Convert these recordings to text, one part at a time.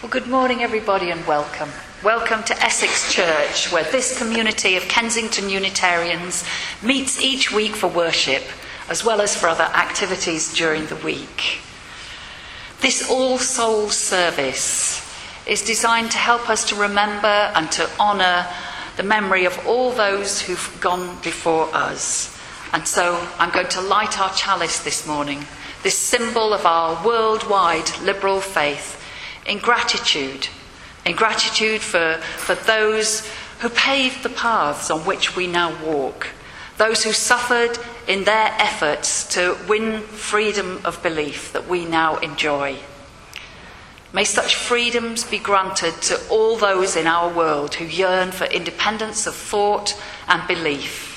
Well, good morning, everybody, and welcome. Welcome to Essex Church, where this community of Kensington Unitarians meets each week for worship, as well as for other activities during the week. This All Souls service is designed to help us to remember and to honour the memory of all those who've gone before us. And so I'm going to light our chalice this morning, this symbol of our worldwide liberal faith in gratitude, in gratitude for, for those who paved the paths on which we now walk, those who suffered in their efforts to win freedom of belief that we now enjoy. May such freedoms be granted to all those in our world who yearn for independence of thought and belief.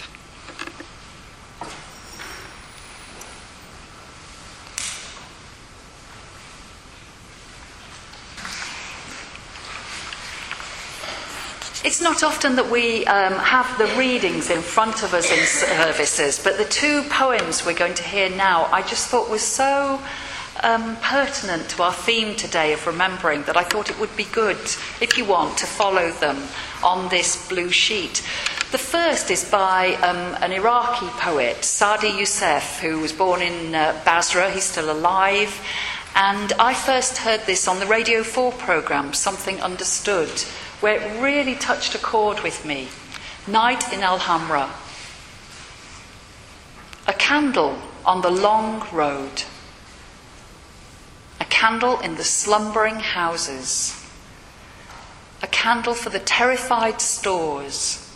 It's not often that we um, have the readings in front of us in services, but the two poems we're going to hear now I just thought was so um, pertinent to our theme today of remembering that I thought it would be good, if you want, to follow them on this blue sheet. The first is by um, an Iraqi poet, Saadi Youssef, who was born in uh, Basra. He's still alive. And I first heard this on the Radio 4 programme, Something Understood where it really touched a chord with me. Night in Alhambra. A candle on the long road. A candle in the slumbering houses. A candle for the terrified stores.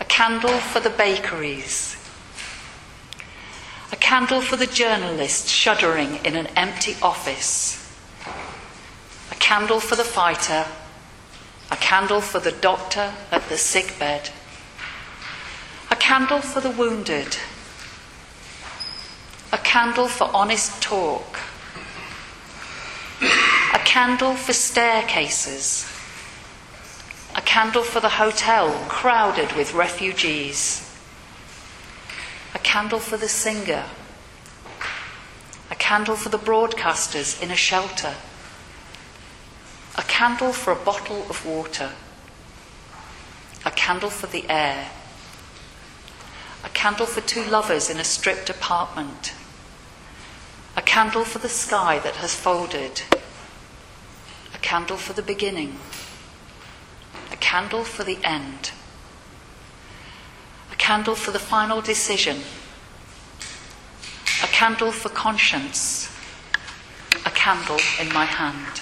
A candle for the bakeries. A candle for the journalist shuddering in an empty office. A candle for the fighter a candle for the doctor at the sick bed, a candle for the wounded, a candle for honest talk, a candle for staircases, a candle for the hotel crowded with refugees, a candle for the singer, a candle for the broadcasters in a shelter candle for a bottle of water, a candle for the air, a candle for two lovers in a stripped apartment, a candle for the sky that has folded, a candle for the beginning, a candle for the end, a candle for the final decision, a candle for conscience, a candle in my hand.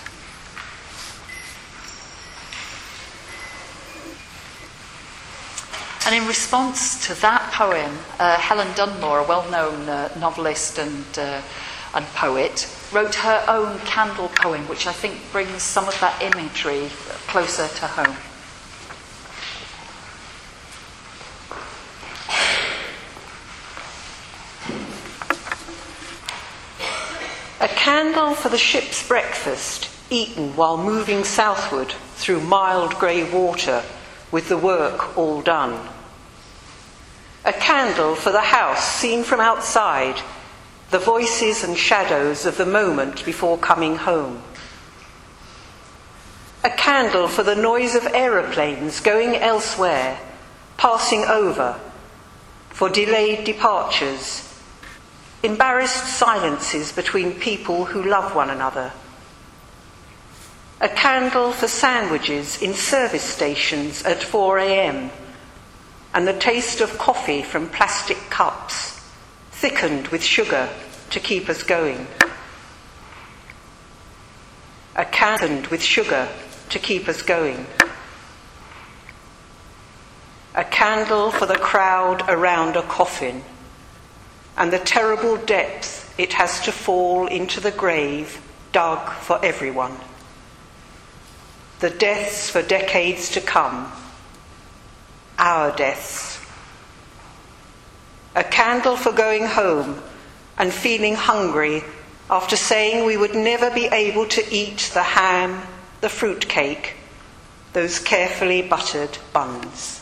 And in response to that poem, uh, Helen Dunmore, a well known uh, novelist and, uh, and poet, wrote her own candle poem, which I think brings some of that imagery closer to home. A candle for the ship's breakfast, eaten while moving southward through mild grey water with the work all done. A candle for the house seen from outside, the voices and shadows of the moment before coming home. A candle for the noise of aeroplanes going elsewhere, passing over, for delayed departures, embarrassed silences between people who love one another a candle for sandwiches in service stations at 4 a.m., and the taste of coffee from plastic cups, thickened with sugar to keep us going. A candle with sugar to keep us going. A candle for the crowd around a coffin and the terrible depth it has to fall into the grave dug for everyone the deaths for decades to come, our deaths. A candle for going home and feeling hungry after saying we would never be able to eat the ham, the fruit cake, those carefully buttered buns.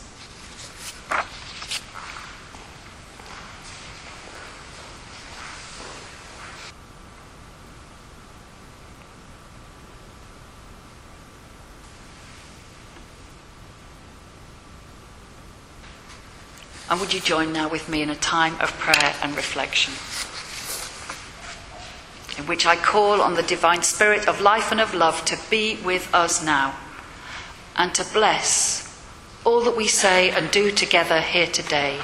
And would you join now with me in a time of prayer and reflection? In which I call on the divine spirit of life and of love to be with us now and to bless all that we say and do together here today.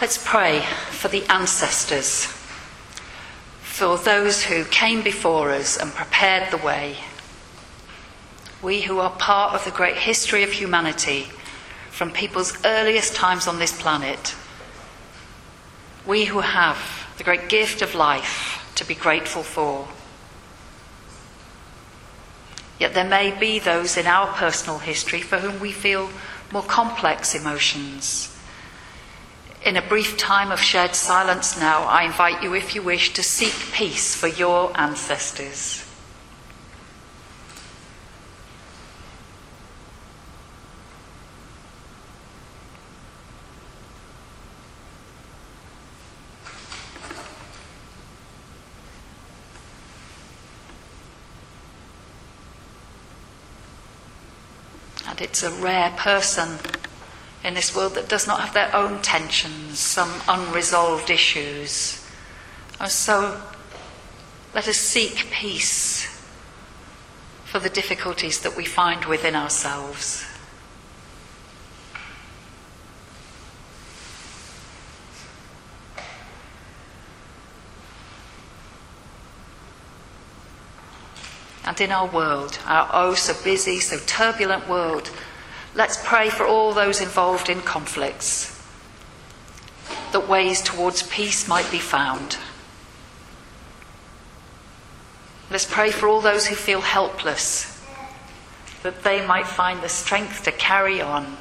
Let's pray for the ancestors, for those who came before us and prepared the way. We who are part of the great history of humanity from people's earliest times on this planet. We who have the great gift of life to be grateful for. Yet there may be those in our personal history for whom we feel more complex emotions. In a brief time of shared silence now, I invite you, if you wish, to seek peace for your ancestors. And it's a rare person in this world that does not have their own tensions, some unresolved issues. And so let us seek peace for the difficulties that we find within ourselves. And in our world, our oh so busy, so turbulent world, let's pray for all those involved in conflicts, that ways towards peace might be found. Let's pray for all those who feel helpless, that they might find the strength to carry on.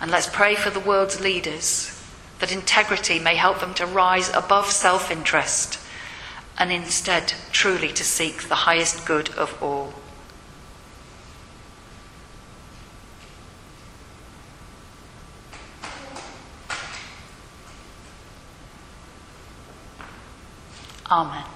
And let's pray for the world's leaders, that integrity may help them to rise above self interest and instead truly to seek the highest good of all. Amen.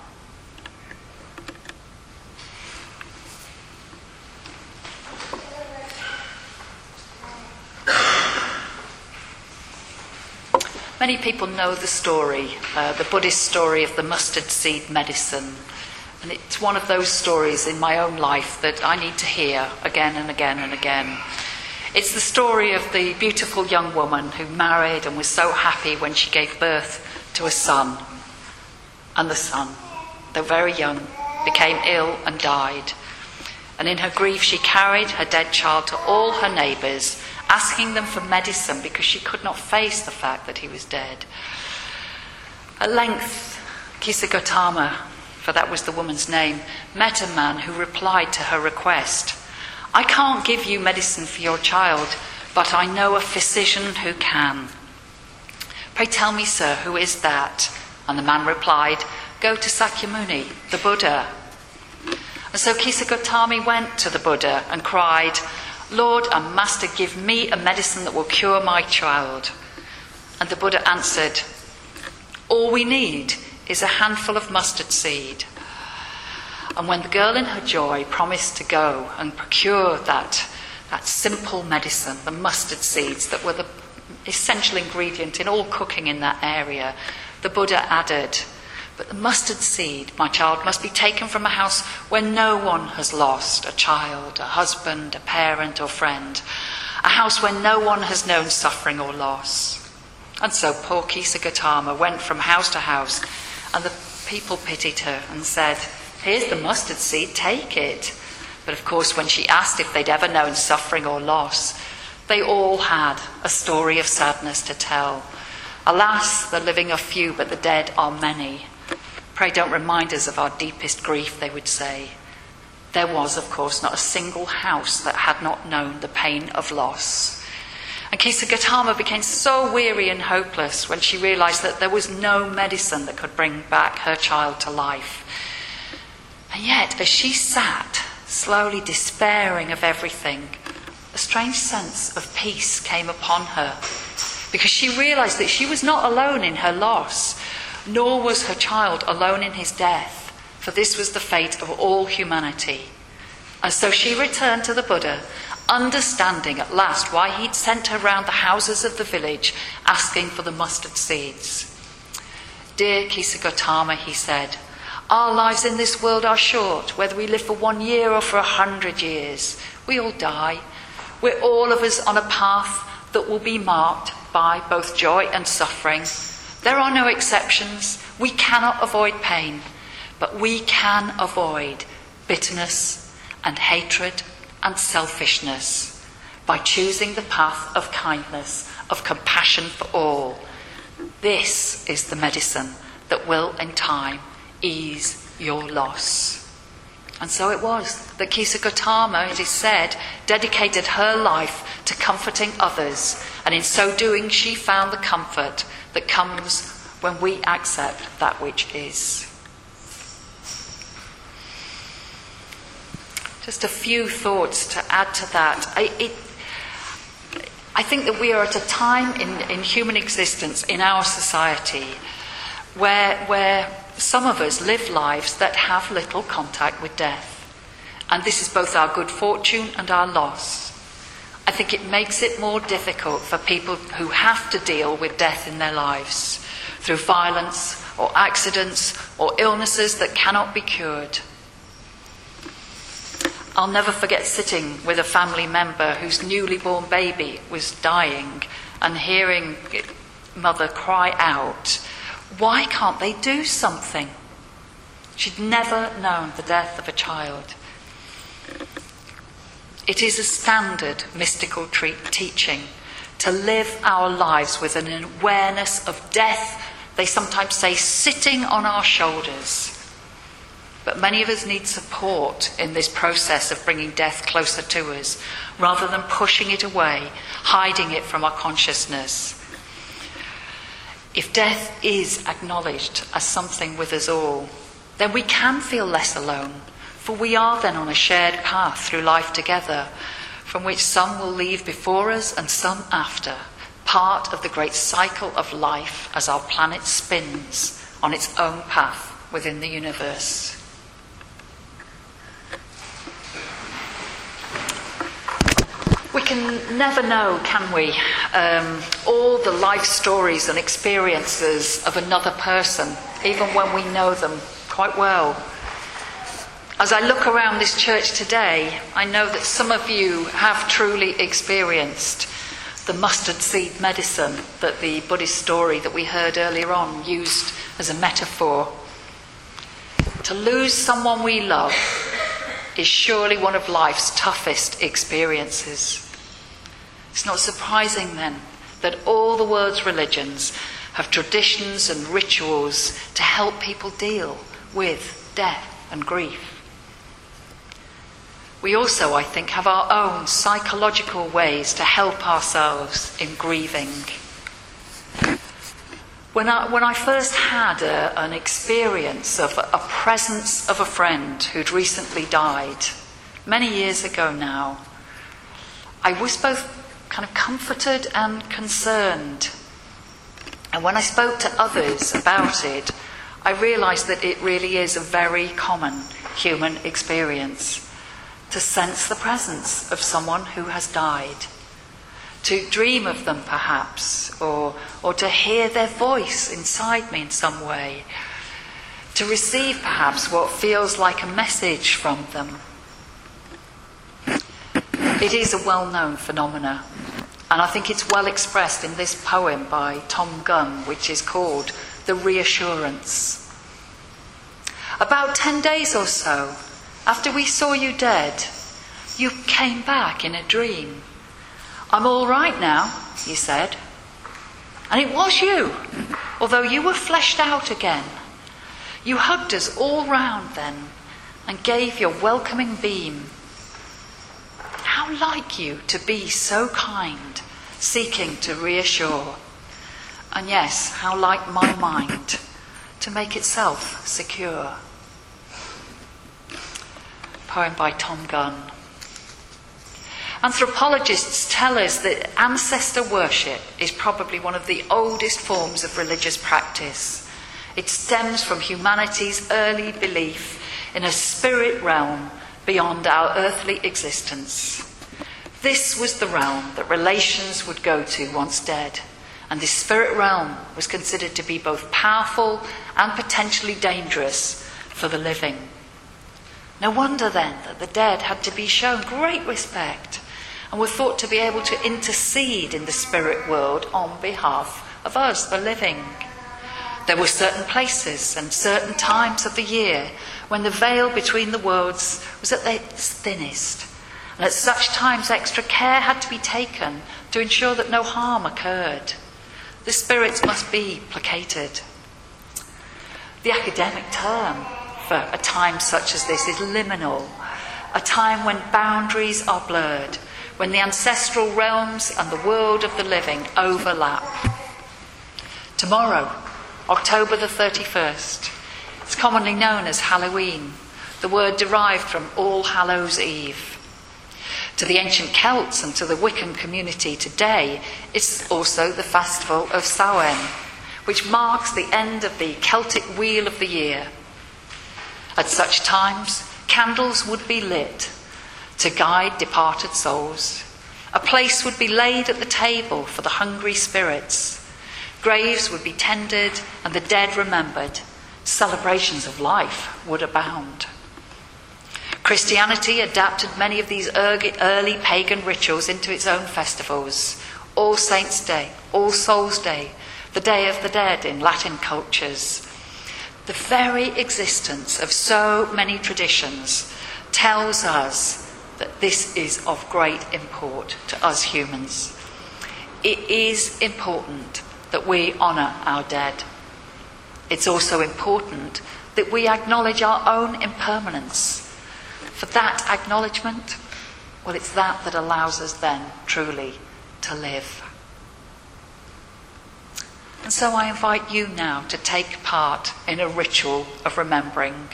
Many people know the story, uh, the Buddhist story of the mustard seed medicine. And it's one of those stories in my own life that I need to hear again and again and again. It's the story of the beautiful young woman who married and was so happy when she gave birth to a son. And the son, though very young, became ill and died. And in her grief, she carried her dead child to all her neighbours asking them for medicine because she could not face the fact that he was dead. At length, Kisa Gotama, for that was the woman's name, met a man who replied to her request I can't give you medicine for your child, but I know a physician who can. Pray tell me, sir, who is that? And the man replied, Go to Sakyamuni, the Buddha. And so Kisa Gotami went to the Buddha and cried, Lord and Master, give me a medicine that will cure my child. And the Buddha answered, All we need is a handful of mustard seed. And when the girl in her joy promised to go and procure that, that simple medicine, the mustard seeds that were the essential ingredient in all cooking in that area, the Buddha added, but the mustard seed, my child, must be taken from a house where no one has lost a child, a husband, a parent, or friend. A house where no one has known suffering or loss. And so poor Kisa Gautama went from house to house, and the people pitied her and said, Here's the mustard seed, take it. But of course, when she asked if they'd ever known suffering or loss, they all had a story of sadness to tell. Alas, the living are few, but the dead are many. Pray don't remind us of our deepest grief, they would say. There was, of course, not a single house that had not known the pain of loss. And Kisa Gautama became so weary and hopeless when she realized that there was no medicine that could bring back her child to life. And yet, as she sat, slowly despairing of everything, a strange sense of peace came upon her because she realized that she was not alone in her loss nor was her child alone in his death, for this was the fate of all humanity. And so she returned to the Buddha, understanding at last why he'd sent her round the houses of the village asking for the mustard seeds. Dear Kisa Gautama, he said, our lives in this world are short, whether we live for one year or for a hundred years. We all die. We're all of us on a path that will be marked by both joy and suffering. There are no exceptions. We cannot avoid pain, but we can avoid bitterness and hatred and selfishness by choosing the path of kindness, of compassion for all. This is the medicine that will, in time, ease your loss. And so it was that Kisa Gautama, it is said, dedicated her life to comforting others, and in so doing, she found the comfort that comes when we accept that which is. Just a few thoughts to add to that. I, it, I think that we are at a time in, in human existence in our society where, where some of us live lives that have little contact with death. And this is both our good fortune and our loss. I think it makes it more difficult for people who have to deal with death in their lives through violence or accidents or illnesses that cannot be cured. I'll never forget sitting with a family member whose newly born baby was dying and hearing mother cry out why can't they do something? She'd never known the death of a child. It is a standard mystical teaching to live our lives with an awareness of death, they sometimes say, sitting on our shoulders. But many of us need support in this process of bringing death closer to us, rather than pushing it away, hiding it from our consciousness. If death is acknowledged as something with us all, then we can feel less alone, for we are then on a shared path through life together, from which some will leave before us and some after, part of the great cycle of life as our planet spins on its own path within the universe. Can never know, can we, um, all the life stories and experiences of another person, even when we know them quite well. As I look around this church today, I know that some of you have truly experienced the mustard seed medicine that the Buddhist story that we heard earlier on used as a metaphor. To lose someone we love is surely one of life's toughest experiences. It's not surprising then that all the world's religions have traditions and rituals to help people deal with death and grief. We also, I think, have our own psychological ways to help ourselves in grieving. When I, when I first had a, an experience of a presence of a friend who'd recently died, many years ago now, I was both kind of comforted and concerned. And when I spoke to others about it, I realized that it really is a very common human experience to sense the presence of someone who has died to dream of them perhaps, or, or to hear their voice inside me in some way, to receive perhaps what feels like a message from them. It is a well known phenomenon, and I think it's well expressed in this poem by Thom Gunn, which is called The Reassurance. About 10 days or so after we saw you dead, you came back in a dream I'm all right now, he said. And it was you, although you were fleshed out again. You hugged us all round then and gave your welcoming beam. How like you to be so kind, seeking to reassure. And yes, how like my mind to make itself secure. Poem by Thom Gunn. Anthropologists tell us that ancestor worship is probably one of the oldest forms of religious practice. It stems from humanity's early belief in a spirit realm beyond our earthly existence. This was the realm that relations would go to once dead, and this spirit realm was considered to be both powerful and potentially dangerous for the living. No wonder then that the dead had to be shown great respect and were thought to be able to intercede in the spirit world on behalf of us, the living. There were certain places and certain times of the year when the veil between the worlds was at its thinnest. And at such times, extra care had to be taken to ensure that no harm occurred. The spirits must be placated. The academic term for a time such as this is liminal, a time when boundaries are blurred, when the ancestral realms and the world of the living overlap. Tomorrow, October the 31st, is commonly known as Halloween, the word derived from All Hallows Eve. To the ancient Celts and to the Wiccan community today, it's also the festival of Samhain, which marks the end of the Celtic wheel of the year at such times, candles would be lit to guide departed souls. A place would be laid at the table for the hungry spirits. Graves would be tended and the dead remembered. Celebrations of life would abound. Christianity adapted many of these early pagan rituals into its own festivals. All Saints' Day, All Souls' Day, the Day of the Dead in Latin cultures, the very existence of so many traditions tells us that this is of great import to us humans. It is important that we honour our dead. It's also important that we acknowledge our own impermanence. For that acknowledgement, well, it's that that allows us then truly to live. And so I invite you now to take part in a ritual of remembering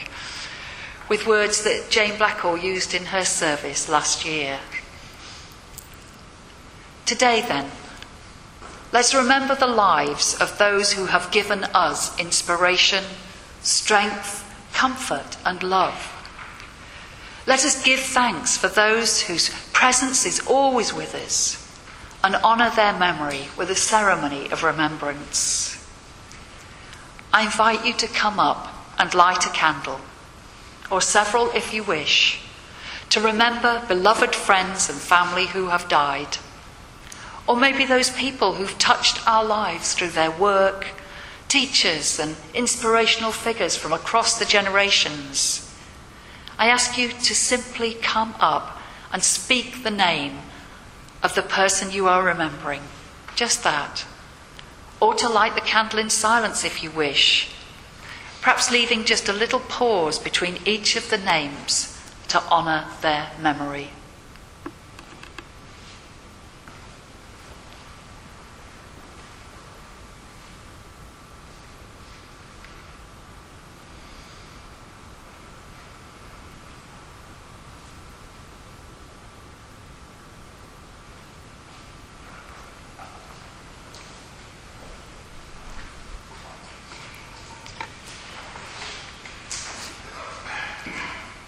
with words that Jane Blackall used in her service last year. Today, then, let's remember the lives of those who have given us inspiration, strength, comfort, and love. Let us give thanks for those whose presence is always with us and honour their memory with a ceremony of remembrance. I invite you to come up and light a candle, or several if you wish, to remember beloved friends and family who have died, or maybe those people who've touched our lives through their work, teachers, and inspirational figures from across the generations. I ask you to simply come up and speak the name of the person you are remembering. Just that. Or to light the candle in silence if you wish. Perhaps leaving just a little pause between each of the names to honour their memory.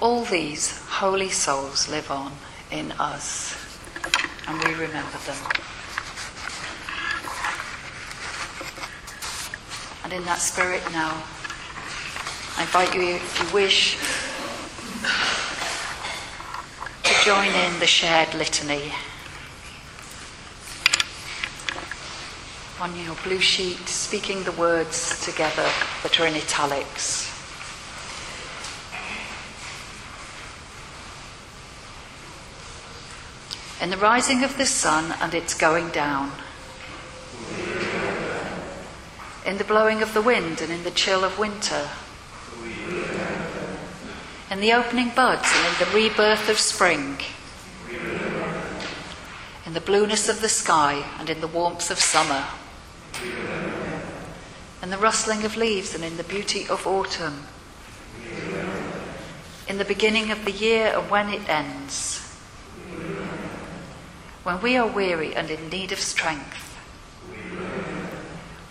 All these holy souls live on in us, and we remember them. And in that spirit now, I invite you, if you wish, to join in the shared litany. On your blue sheet, speaking the words together that are in italics. In the rising of the sun and its going down, in the blowing of the wind and in the chill of winter, in the opening buds and in the rebirth of spring, in the blueness of the sky and in the warmth of summer, in the rustling of leaves and in the beauty of autumn, in the beginning of the year and when it ends when we are weary and in need of strength,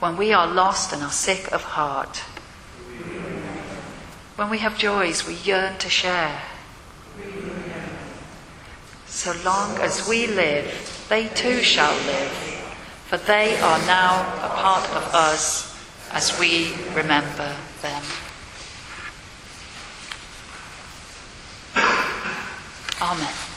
when we are lost and are sick of heart, when we have joys we yearn to share. So long as we live, they too shall live, for they are now a part of us as we remember them. Amen.